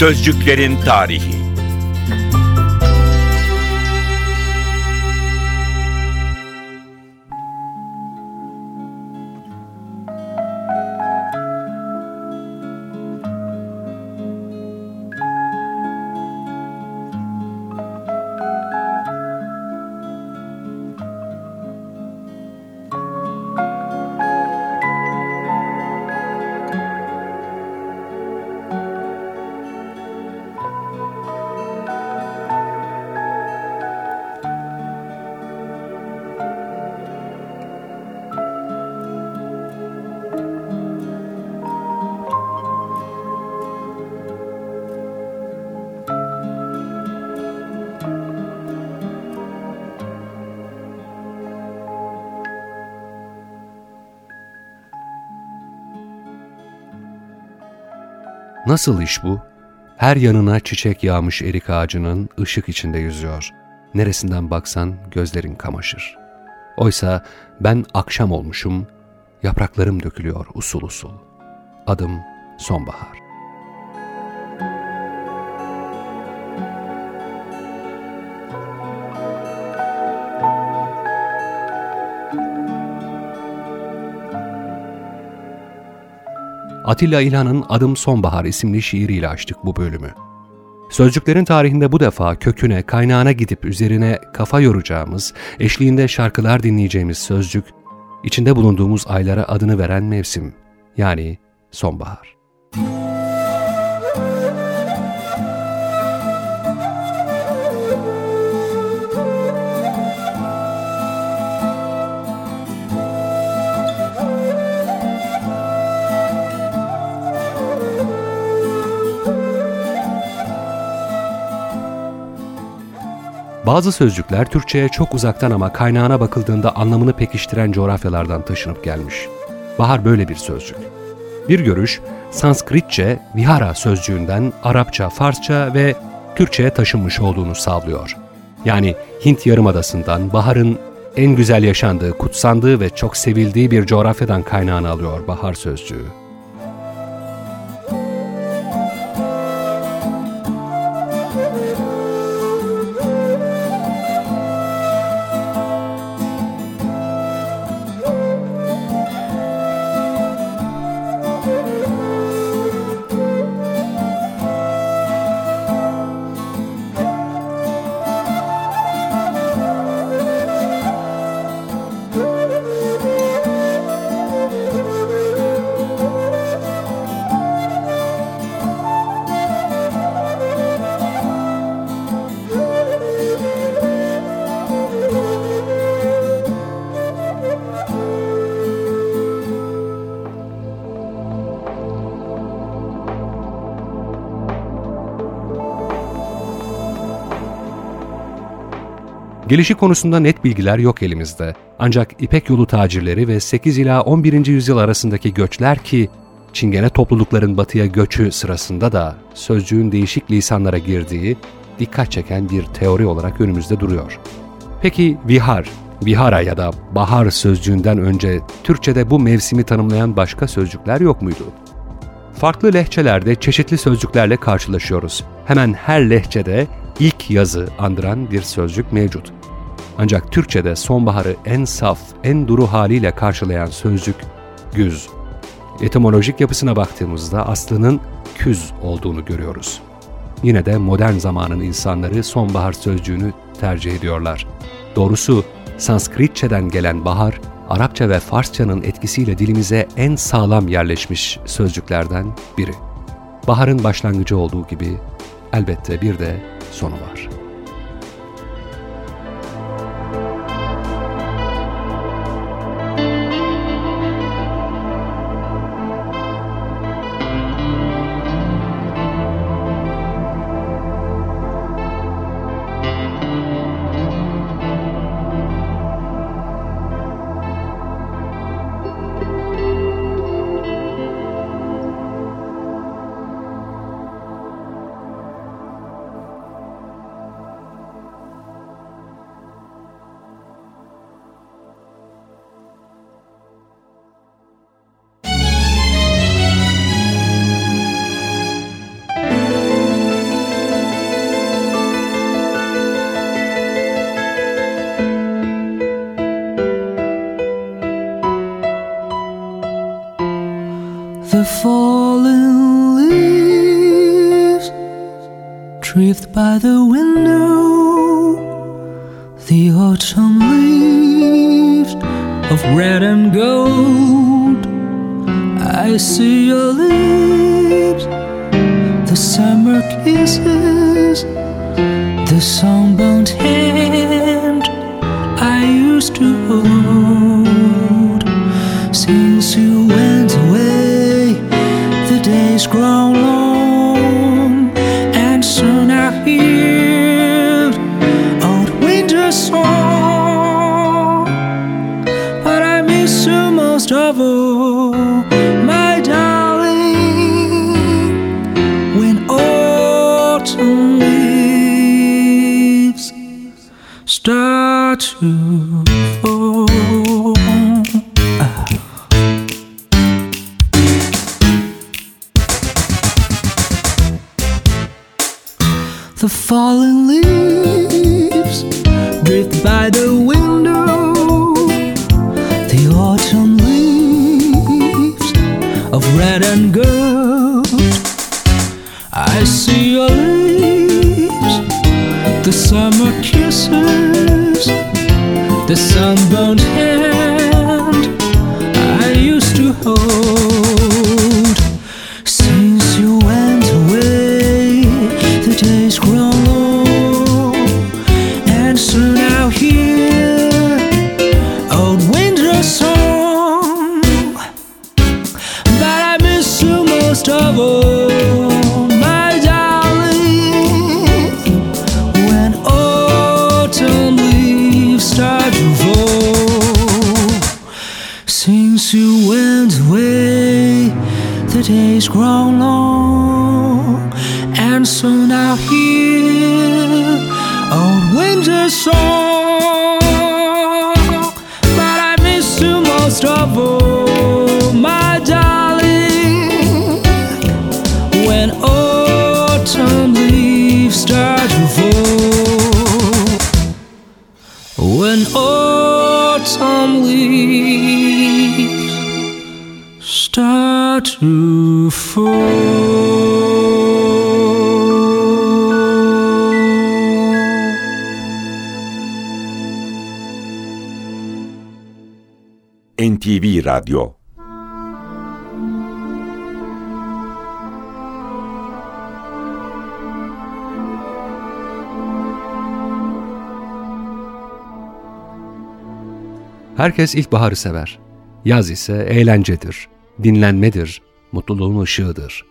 Sözcüklerin Tarihi Nasıl iş bu? Her yanına çiçek yağmış erik ağacının ışık içinde yüzüyor. Neresinden baksan gözlerin kamaşır. Oysa ben akşam olmuşum, yapraklarım dökülüyor usul usul. Adım sonbahar. Atilla İlhan'ın Adım Sonbahar isimli şiiriyle açtık bu bölümü. Sözcüklerin tarihinde bu defa köküne, kaynağına gidip üzerine kafa yoracağımız, eşliğinde şarkılar dinleyeceğimiz sözcük, içinde bulunduğumuz aylara adını veren mevsim, yani sonbahar. Bazı sözcükler Türkçe'ye çok uzaktan ama kaynağına bakıldığında anlamını pekiştiren coğrafyalardan taşınıp gelmiş. Bahar böyle bir sözcük. Bir görüş, Sanskritçe vihara sözcüğünden Arapça, Farsça ve Türkçe'ye taşınmış olduğunu sağlıyor. Yani Hint Yarımadası'ndan baharın en güzel yaşandığı, kutsandığı ve çok sevildiği bir coğrafyadan kaynağını alıyor bahar sözcüğü. Gelişi konusunda net bilgiler yok elimizde. Ancak İpek yolu tacirleri ve 8 ila 11. yüzyıl arasındaki göçler ki Çingene toplulukların batıya göçü sırasında da sözcüğün değişik lisanlara girdiği dikkat çeken bir teori olarak önümüzde duruyor. Peki vihar, vihara ya da bahar sözcüğünden önce Türkçe'de bu mevsimi tanımlayan başka sözcükler yok muydu? Farklı lehçelerde çeşitli sözcüklerle karşılaşıyoruz. Hemen her lehçede ilk yazı andıran bir sözcük mevcut. Ancak Türkçe'de sonbaharı en saf, en duru haliyle karşılayan sözcük güz. Etimolojik yapısına baktığımızda aslının küz olduğunu görüyoruz. Yine de modern zamanın insanları sonbahar sözcüğünü tercih ediyorlar. Doğrusu Sanskritçeden gelen bahar, Arapça ve Farsçanın etkisiyle dilimize en sağlam yerleşmiş sözcüklerden biri. Baharın başlangıcı olduğu gibi elbette bir de sonu var. The fallen leaves drift by the window, the autumn leaves of red and gold. I see your lips, the summer kisses, the sunburned hand I used to hold. Since you went of red and gold. I see your lips, the summer kisses, the sunburned hand to fall. NTV Radyo Herkes ilkbaharı sever. Yaz ise eğlencedir, dinlenmedir, mutluluğun ışığıdır.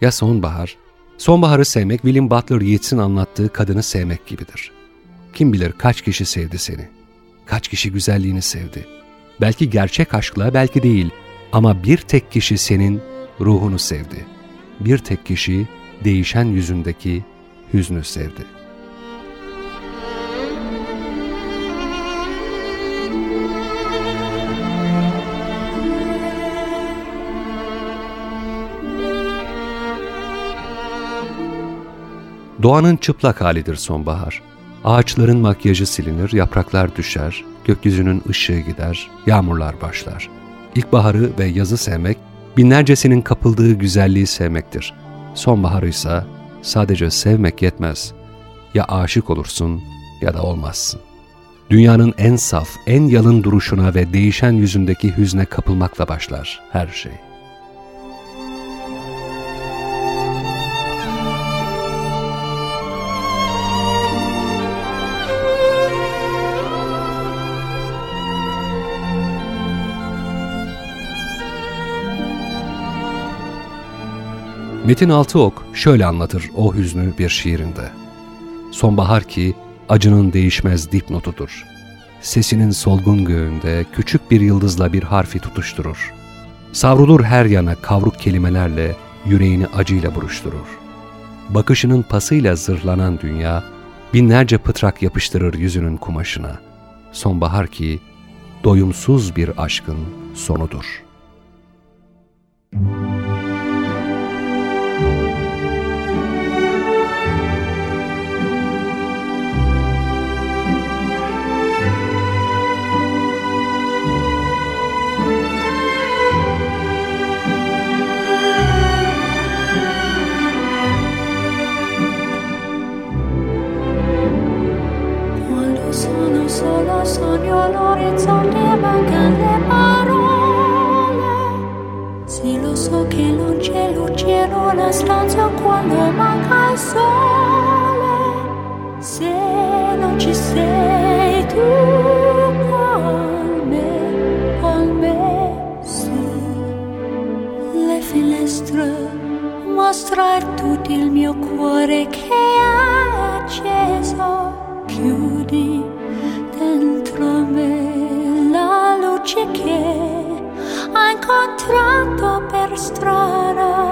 Ya sonbahar? Sonbaharı sevmek William Butler Yeats'in anlattığı kadını sevmek gibidir. Kim bilir kaç kişi sevdi seni. Kaç kişi güzelliğini sevdi. Belki gerçek aşkla belki değil ama bir tek kişi senin ruhunu sevdi. Bir tek kişi değişen yüzündeki hüznü sevdi. Doğanın çıplak halidir sonbahar. Ağaçların makyajı silinir, yapraklar düşer, gökyüzünün ışığı gider, yağmurlar başlar. İlkbaharı ve yazı sevmek, binlercesinin kapıldığı güzelliği sevmektir. Sonbaharı ise sadece sevmek yetmez. Ya aşık olursun ya da olmazsın. Dünyanın en saf, en yalın duruşuna ve değişen yüzündeki hüzne kapılmakla başlar her şey. Metin Altıok şöyle anlatır o hüznü bir şiirinde. Sonbahar ki acının değişmez dipnotudur. Sesinin solgun göğünde küçük bir yıldızla bir harfi tutuşturur. Savrulur her yana kavruk kelimelerle yüreğini acıyla buruşturur. Bakışının pasıyla zırhlanan dünya binlerce pıtrak yapıştırır yüzünün kumaşına. Sonbahar ki doyumsuz bir aşkın sonudur.'' sogno all'orizzonte mancano le parole. Sì, lo so che non c'è luce in una stanza quando manca il sole. Se non ci sei tu con me, con me. Le finestre mostrare tutto il mio cuore che è... incontrato per strada.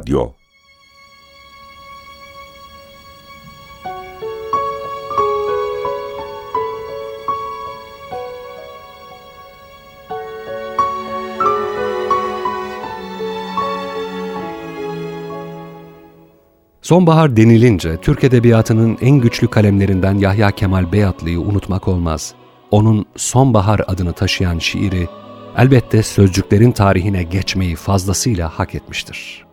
Radyo Sonbahar denilince Türk Edebiyatı'nın en güçlü kalemlerinden Yahya Kemal Beyatlı'yı unutmak olmaz. Onun Sonbahar adını taşıyan şiiri elbette sözcüklerin tarihine geçmeyi fazlasıyla hak etmiştir.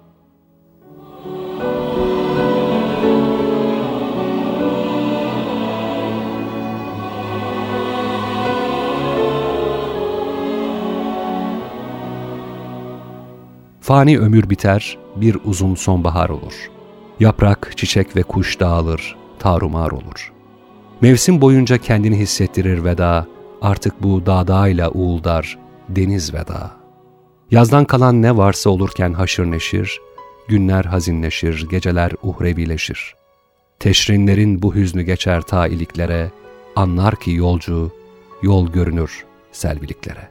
Fani ömür biter, bir uzun sonbahar olur. Yaprak, çiçek ve kuş dağılır, tarumar olur. Mevsim boyunca kendini hissettirir veda, artık bu dağdağıyla uğuldar, deniz veda. Yazdan kalan ne varsa olurken haşır neşir, günler hazinleşir, geceler uhrevileşir. Teşrinlerin bu hüznü geçer ta iliklere, anlar ki yolcu, yol görünür selviliklere.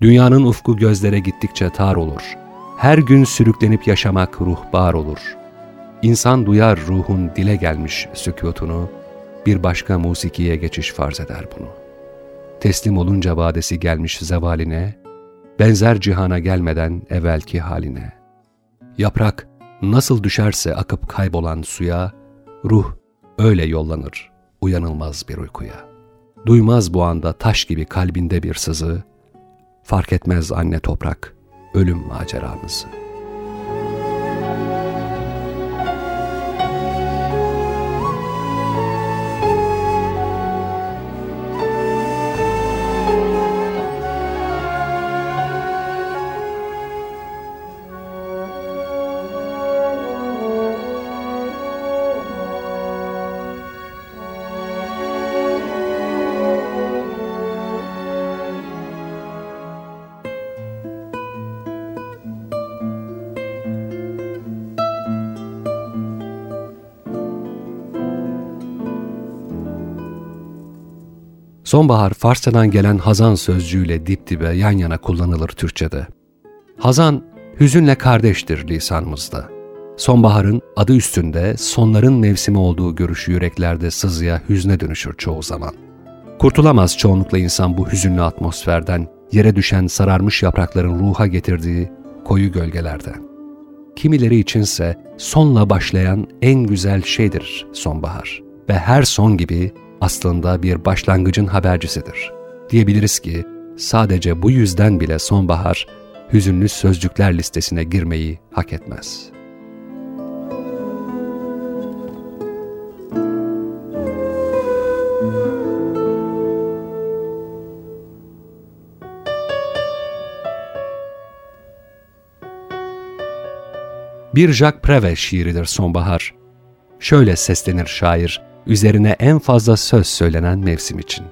Dünyanın ufku gözlere gittikçe tar olur. Her gün sürüklenip yaşamak ruhbar olur. İnsan duyar ruhun dile gelmiş sükutunu, bir başka musikiye geçiş farz eder bunu. Teslim olunca vadesi gelmiş zevaline, benzer cihana gelmeden evvelki haline. Yaprak nasıl düşerse akıp kaybolan suya, ruh öyle yollanır uyanılmaz bir uykuya. Duymaz bu anda taş gibi kalbinde bir sızı, fark etmez anne toprak ölüm maceramızı.'' Sonbahar Farsçadan gelen hazan sözcüğüyle dip dibe yan yana kullanılır Türkçe'de. Hazan, hüzünle kardeştir lisanımızda. Sonbaharın adı üstünde sonların mevsimi olduğu görüşü yüreklerde sızıya, hüzne dönüşür çoğu zaman. Kurtulamaz çoğunlukla insan bu hüzünlü atmosferden, yere düşen sararmış yaprakların ruha getirdiği koyu gölgelerden. Kimileri içinse sonla başlayan en güzel şeydir sonbahar ve her son gibi aslında bir başlangıcın habercisidir. Diyebiliriz ki sadece bu yüzden bile sonbahar hüzünlü sözcükler listesine girmeyi hak etmez. Bir Jacques Prévert şiiridir Sonbahar. Şöyle seslenir şair, üzerine en fazla söz söylenen mevsim için.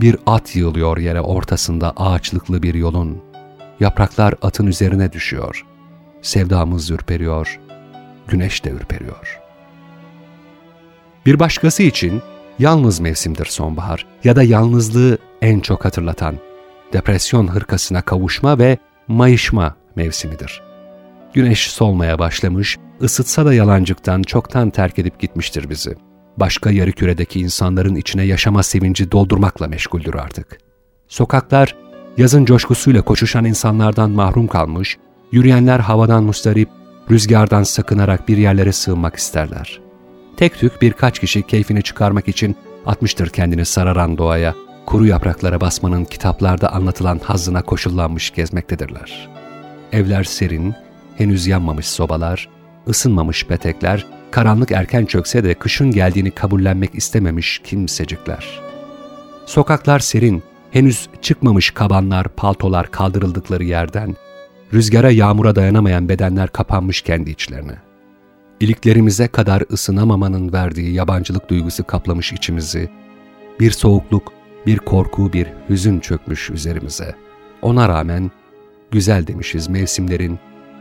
Bir at yığılıyor yere ortasında ağaçlıklı bir yolun. Yapraklar atın üzerine düşüyor. Sevdamız ürperiyor, güneş de ürperiyor. Bir başkası için yalnız mevsimdir sonbahar ya da yalnızlığı en çok hatırlatan, depresyon hırkasına kavuşma ve mayışma mevsimidir. Güneş solmaya başlamış, ısıtsa da yalancıktan çoktan terk edip gitmiştir bizi.'' Başka yarı küredeki insanların içine yaşama sevinci doldurmakla meşguldür artık. Sokaklar, yazın coşkusuyla koşuşan insanlardan mahrum kalmış, yürüyenler havadan mustarip, rüzgardan sakınarak bir yerlere sığınmak isterler. Tek tük birkaç kişi keyfini çıkarmak için atmıştır kendini sararan doğaya, kuru yapraklara basmanın kitaplarda anlatılan hazına koşullanmış gezmektedirler. Evler serin, henüz yanmamış sobalar, ısınmamış petekler, Karanlık erken çökse de kışın geldiğini kabullenmek istememiş kimsecikler. Sokaklar serin, henüz çıkmamış kabanlar, paltolar kaldırıldıkları yerden, rüzgara yağmura dayanamayan bedenler kapanmış kendi içlerine. İliklerimize kadar ısınamamanın verdiği yabancılık duygusu kaplamış içimizi, bir soğukluk, bir korku, bir hüzün çökmüş üzerimize. Ona rağmen güzel demişiz mevsimlerin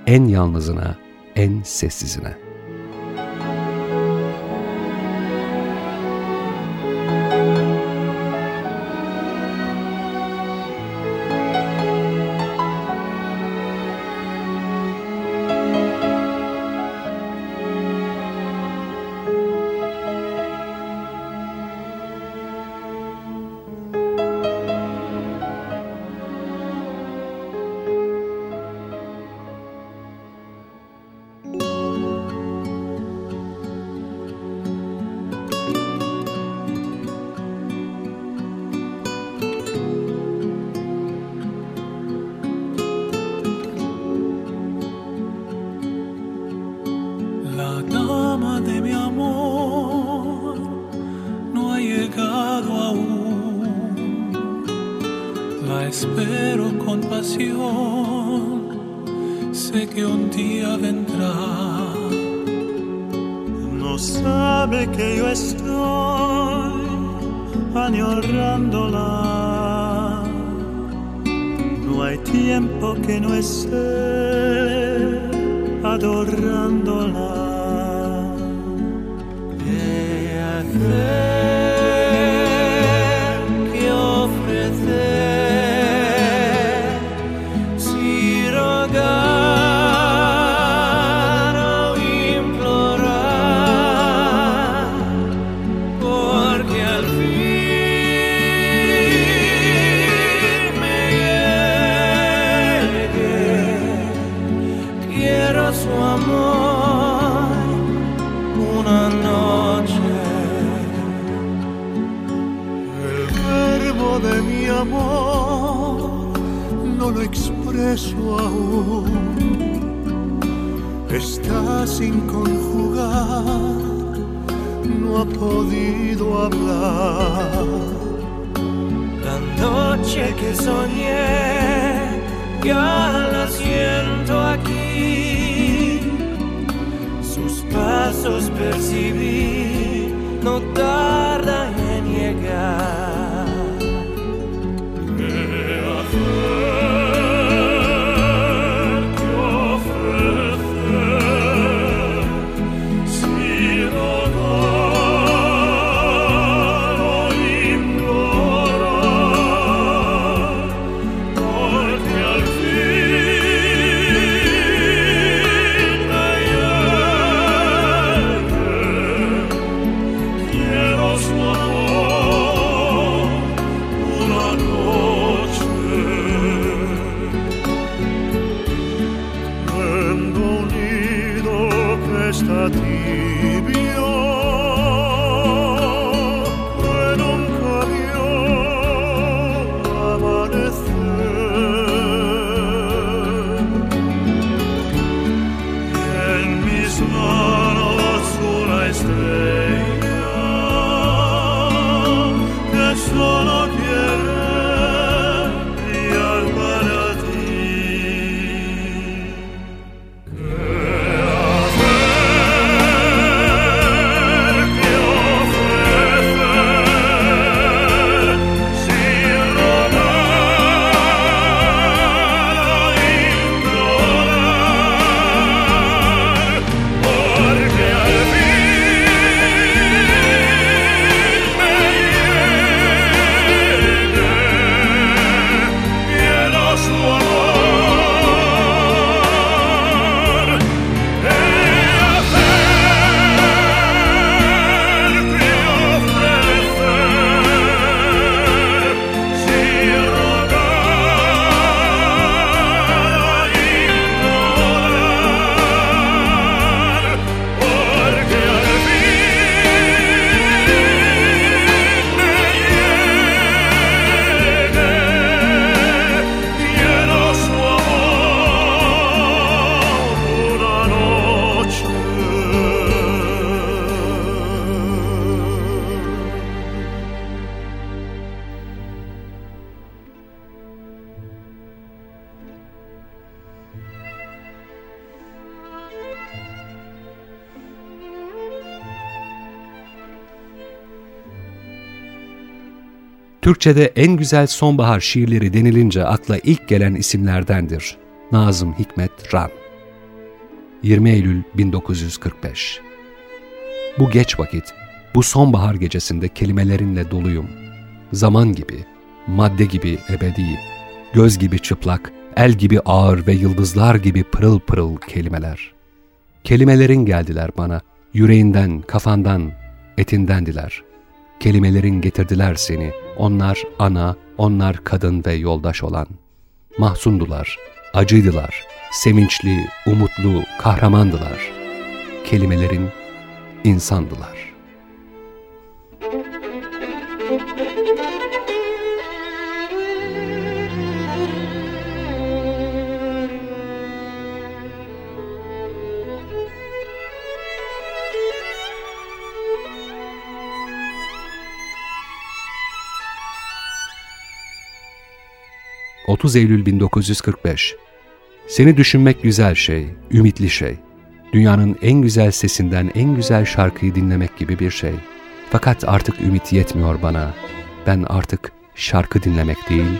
en yalnızına, en sessizine.'' espero con pasión, sé que un día vendrá. No sabe que yo estoy añorándola. No hay tiempo que no esté adorándola. Ella Sin conjugar, no ha podido hablar. La noche que soñé, ya la siento aquí. Sus pasos percibí, no tarda en llegar. Türkçe'de en güzel sonbahar şiirleri denilince akla ilk gelen isimlerdendir. Nazım Hikmet Ran 20 Eylül 1945 Bu geç vakit, bu sonbahar gecesinde kelimelerinle doluyum. Zaman gibi, madde gibi ebedi, göz gibi çıplak, el gibi ağır ve yıldızlar gibi pırıl pırıl kelimeler. Kelimelerin geldiler bana, yüreğinden, kafandan, etindendiler. Kelimelerin getirdiler seni, onlar ana, onlar kadın ve yoldaş olan. Mahzundular, acıydılar, sevinçli, umutlu, kahramandılar. Kelimelerin insandılar. ...30 Eylül 1945 Seni düşünmek güzel şey, ümitli şey. Dünyanın en güzel sesinden en güzel şarkıyı dinlemek gibi bir şey. Fakat artık ümit yetmiyor bana. Ben artık şarkı dinlemek değil,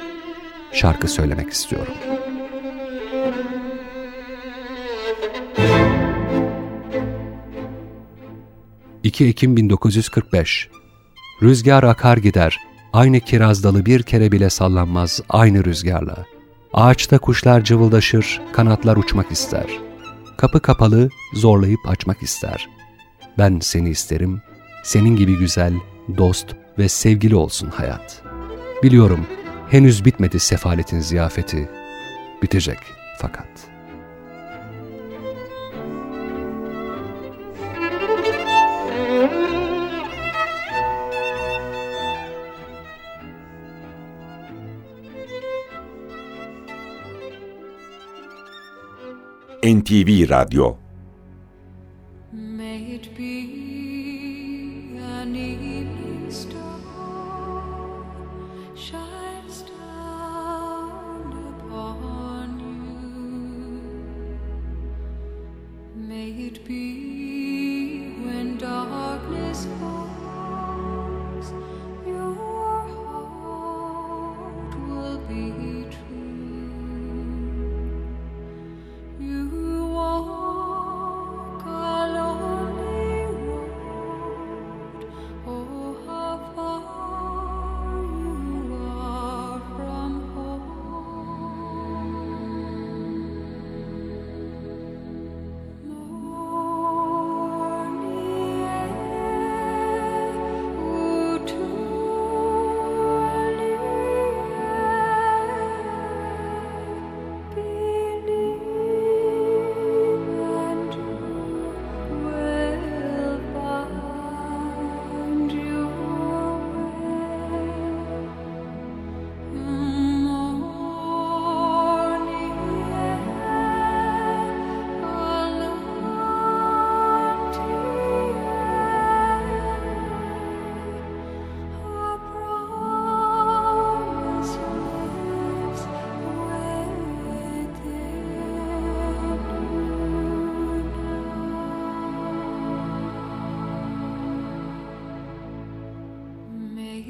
şarkı söylemek istiyorum. ...2 Ekim 1945 Rüzgar akar gider, aynı kiraz dalı bir kere bile sallanmaz aynı rüzgarla. Ağaçta kuşlar cıvıldaşır, kanatlar uçmak ister. Kapı kapalı, zorlayıp açmak ister. Ben seni isterim, senin gibi güzel, dost ve sevgili olsun hayat. Biliyorum, henüz bitmedi sefaletin ziyafeti. Bitecek fakat. Upon you. May it be when darkness falls,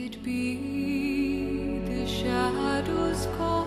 it be the shadows call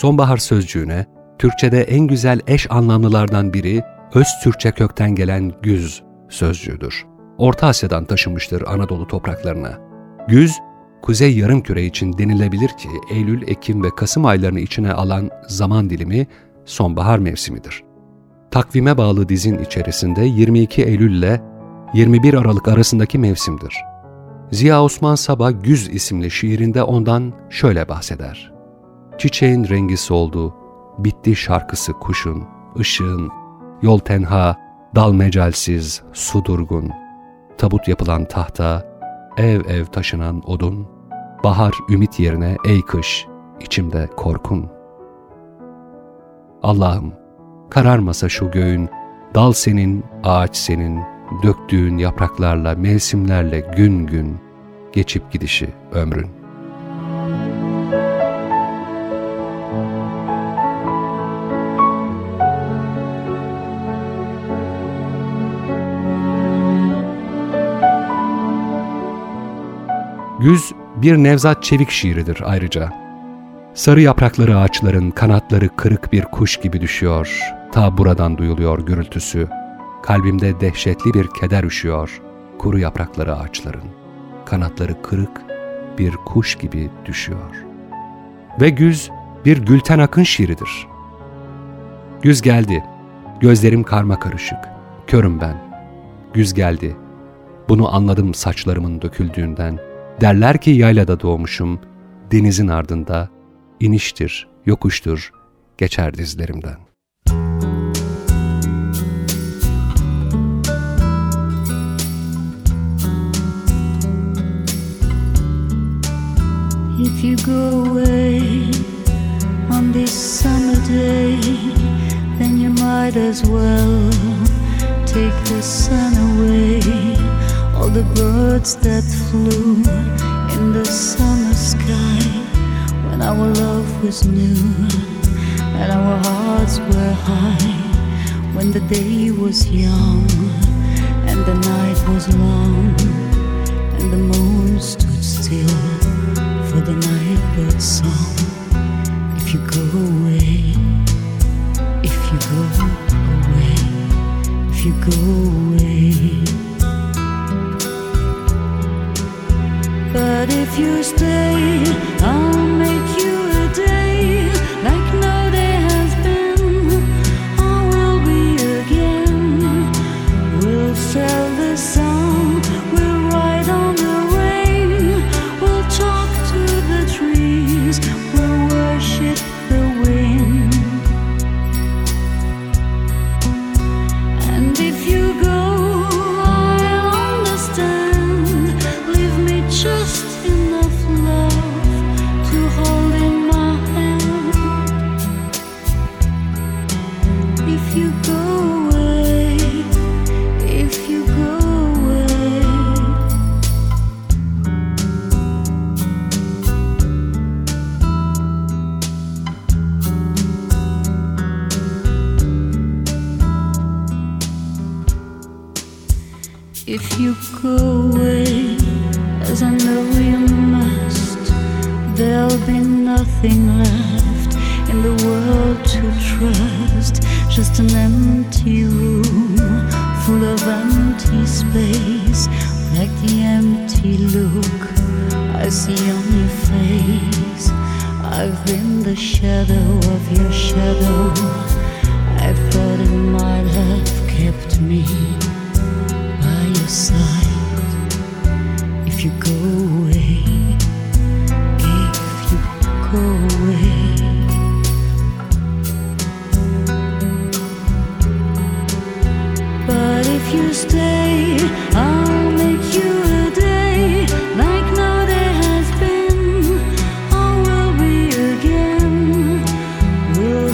Sonbahar sözcüğüne Türkçe'de en güzel eş anlamlılardan biri öz Türkçe kökten gelen güz sözcüğüdür. Orta Asya'dan taşınmıştır Anadolu topraklarına. Güz, Kuzey Yarımküre için denilebilir ki Eylül, Ekim ve Kasım aylarını içine alan zaman dilimi sonbahar mevsimidir. Takvime bağlı dizin içerisinde 22 Eylül ile 21 Aralık arasındaki mevsimdir. Ziya Osman Sabah Güz isimli şiirinde ondan şöyle bahseder. Çiçeğin rengi soldu, bitti şarkısı kuşun, ışığın, yol tenha, dal mecalsiz, su durgun, tabut yapılan tahta, ev ev taşınan odun, bahar ümit yerine ey kış, içimde korkun. Allah'ım, kararmasa şu göğün, dal senin, ağaç senin, döktüğün yapraklarla, mevsimlerle gün gün geçip gidişi ömrün. Güz bir Nevzat Çevik şiiridir ayrıca. Sarı yaprakları ağaçların kanatları kırık bir kuş gibi düşüyor. Ta buradan duyuluyor gürültüsü. Kalbimde dehşetli bir keder üşüyor. kuru yaprakları ağaçların, kanatları kırık bir kuş gibi düşüyor. Ve güz bir Gülten Akın şiiridir. Güz geldi, gözlerim karma karışık, körüm ben. Güz geldi, bunu anladım saçlarımın döküldüğünden. Derler ki yaylada doğmuşum, denizin ardında, iniştir, yokuştur, geçer dizlerimden. If you go away on this summer day, then you might as well take the sun away. The birds that flew in the summer sky when our love was new and our hearts were high. When the day was young and the night was long and the moon stood still for the night bird's song. If you go away, if you go away, if you go away. But if you stay, I'll make you a day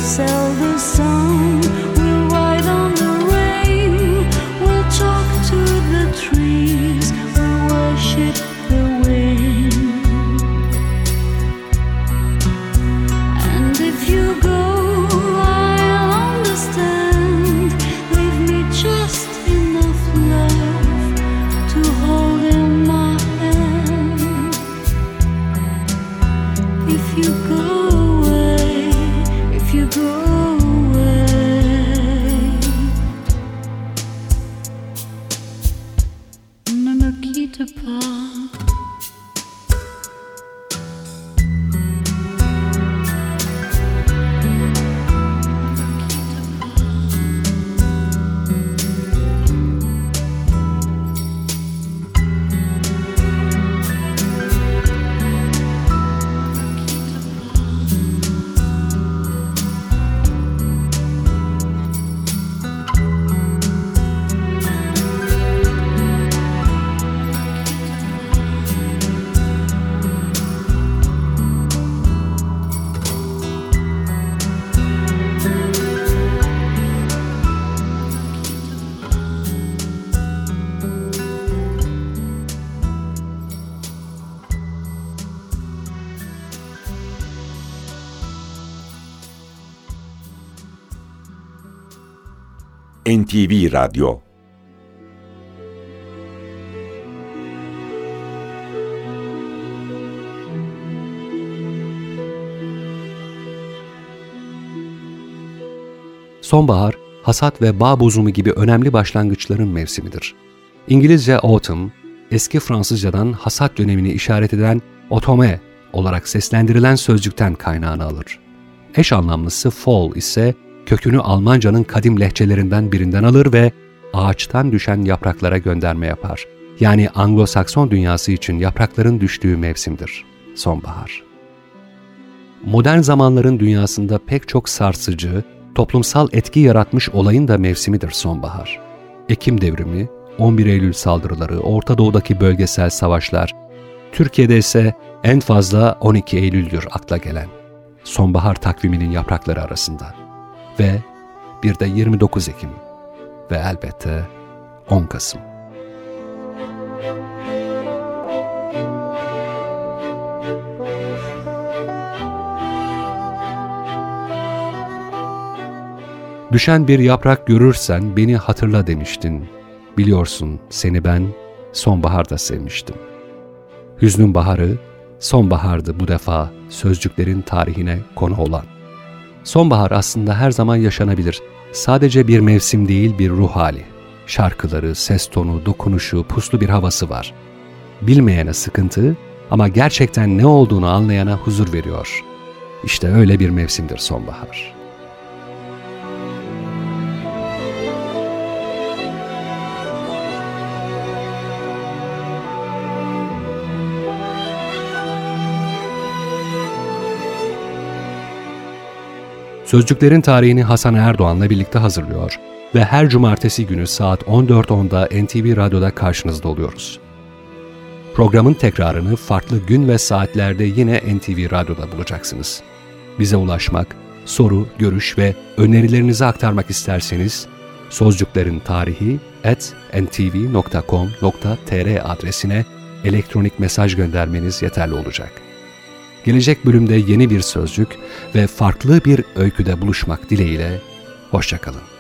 We'll NTV Radyo Sonbahar, hasat ve bağ bozumu gibi önemli başlangıçların mevsimidir. İngilizce autumn, eski Fransızcadan hasat dönemini işaret eden otome olarak seslendirilen sözcükten kaynağını alır. Eş anlamlısı fall ise kökünü Almanca'nın kadim lehçelerinden birinden alır ve ağaçtan düşen yapraklara gönderme yapar. Yani Anglo-Sakson dünyası için yaprakların düştüğü mevsimdir. Sonbahar. Modern zamanların dünyasında pek çok sarsıcı, toplumsal etki yaratmış olayın da mevsimidir sonbahar. Ekim devrimi, 11 Eylül saldırıları, Orta Doğu'daki bölgesel savaşlar, Türkiye'de ise en fazla 12 Eylül'dür akla gelen. Sonbahar takviminin yaprakları arasında. Ve bir de 29 Ekim ve elbette 10 Kasım. Düşen bir yaprak görürsen beni hatırla demiştin. Biliyorsun seni ben sonbaharda sevmiştim. Hüznün baharı sonbahardı bu defa sözcüklerin tarihine konu olan. Sonbahar aslında her zaman yaşanabilir. Sadece bir mevsim değil bir ruh hali. Şarkıları, ses tonu, dokunuşu, puslu bir havası var. Bilmeyene sıkıntı ama gerçekten ne olduğunu anlayana huzur veriyor. İşte öyle bir mevsimdir sonbahar.'' Sözcüklerin tarihini Hasan Erdoğan'la birlikte hazırlıyor ve her cumartesi günü saat 14.10'da NTV Radyo'da karşınızda oluyoruz. Programın tekrarını farklı gün ve saatlerde yine NTV Radyo'da bulacaksınız. Bize ulaşmak, soru, görüş ve önerilerinizi aktarmak isterseniz sözcüklerin tarihi at ntv.com.tr adresine elektronik mesaj göndermeniz yeterli olacak. Gelecek bölümde yeni bir sözcük ve farklı bir öyküde buluşmak dileğiyle, hoşçakalın.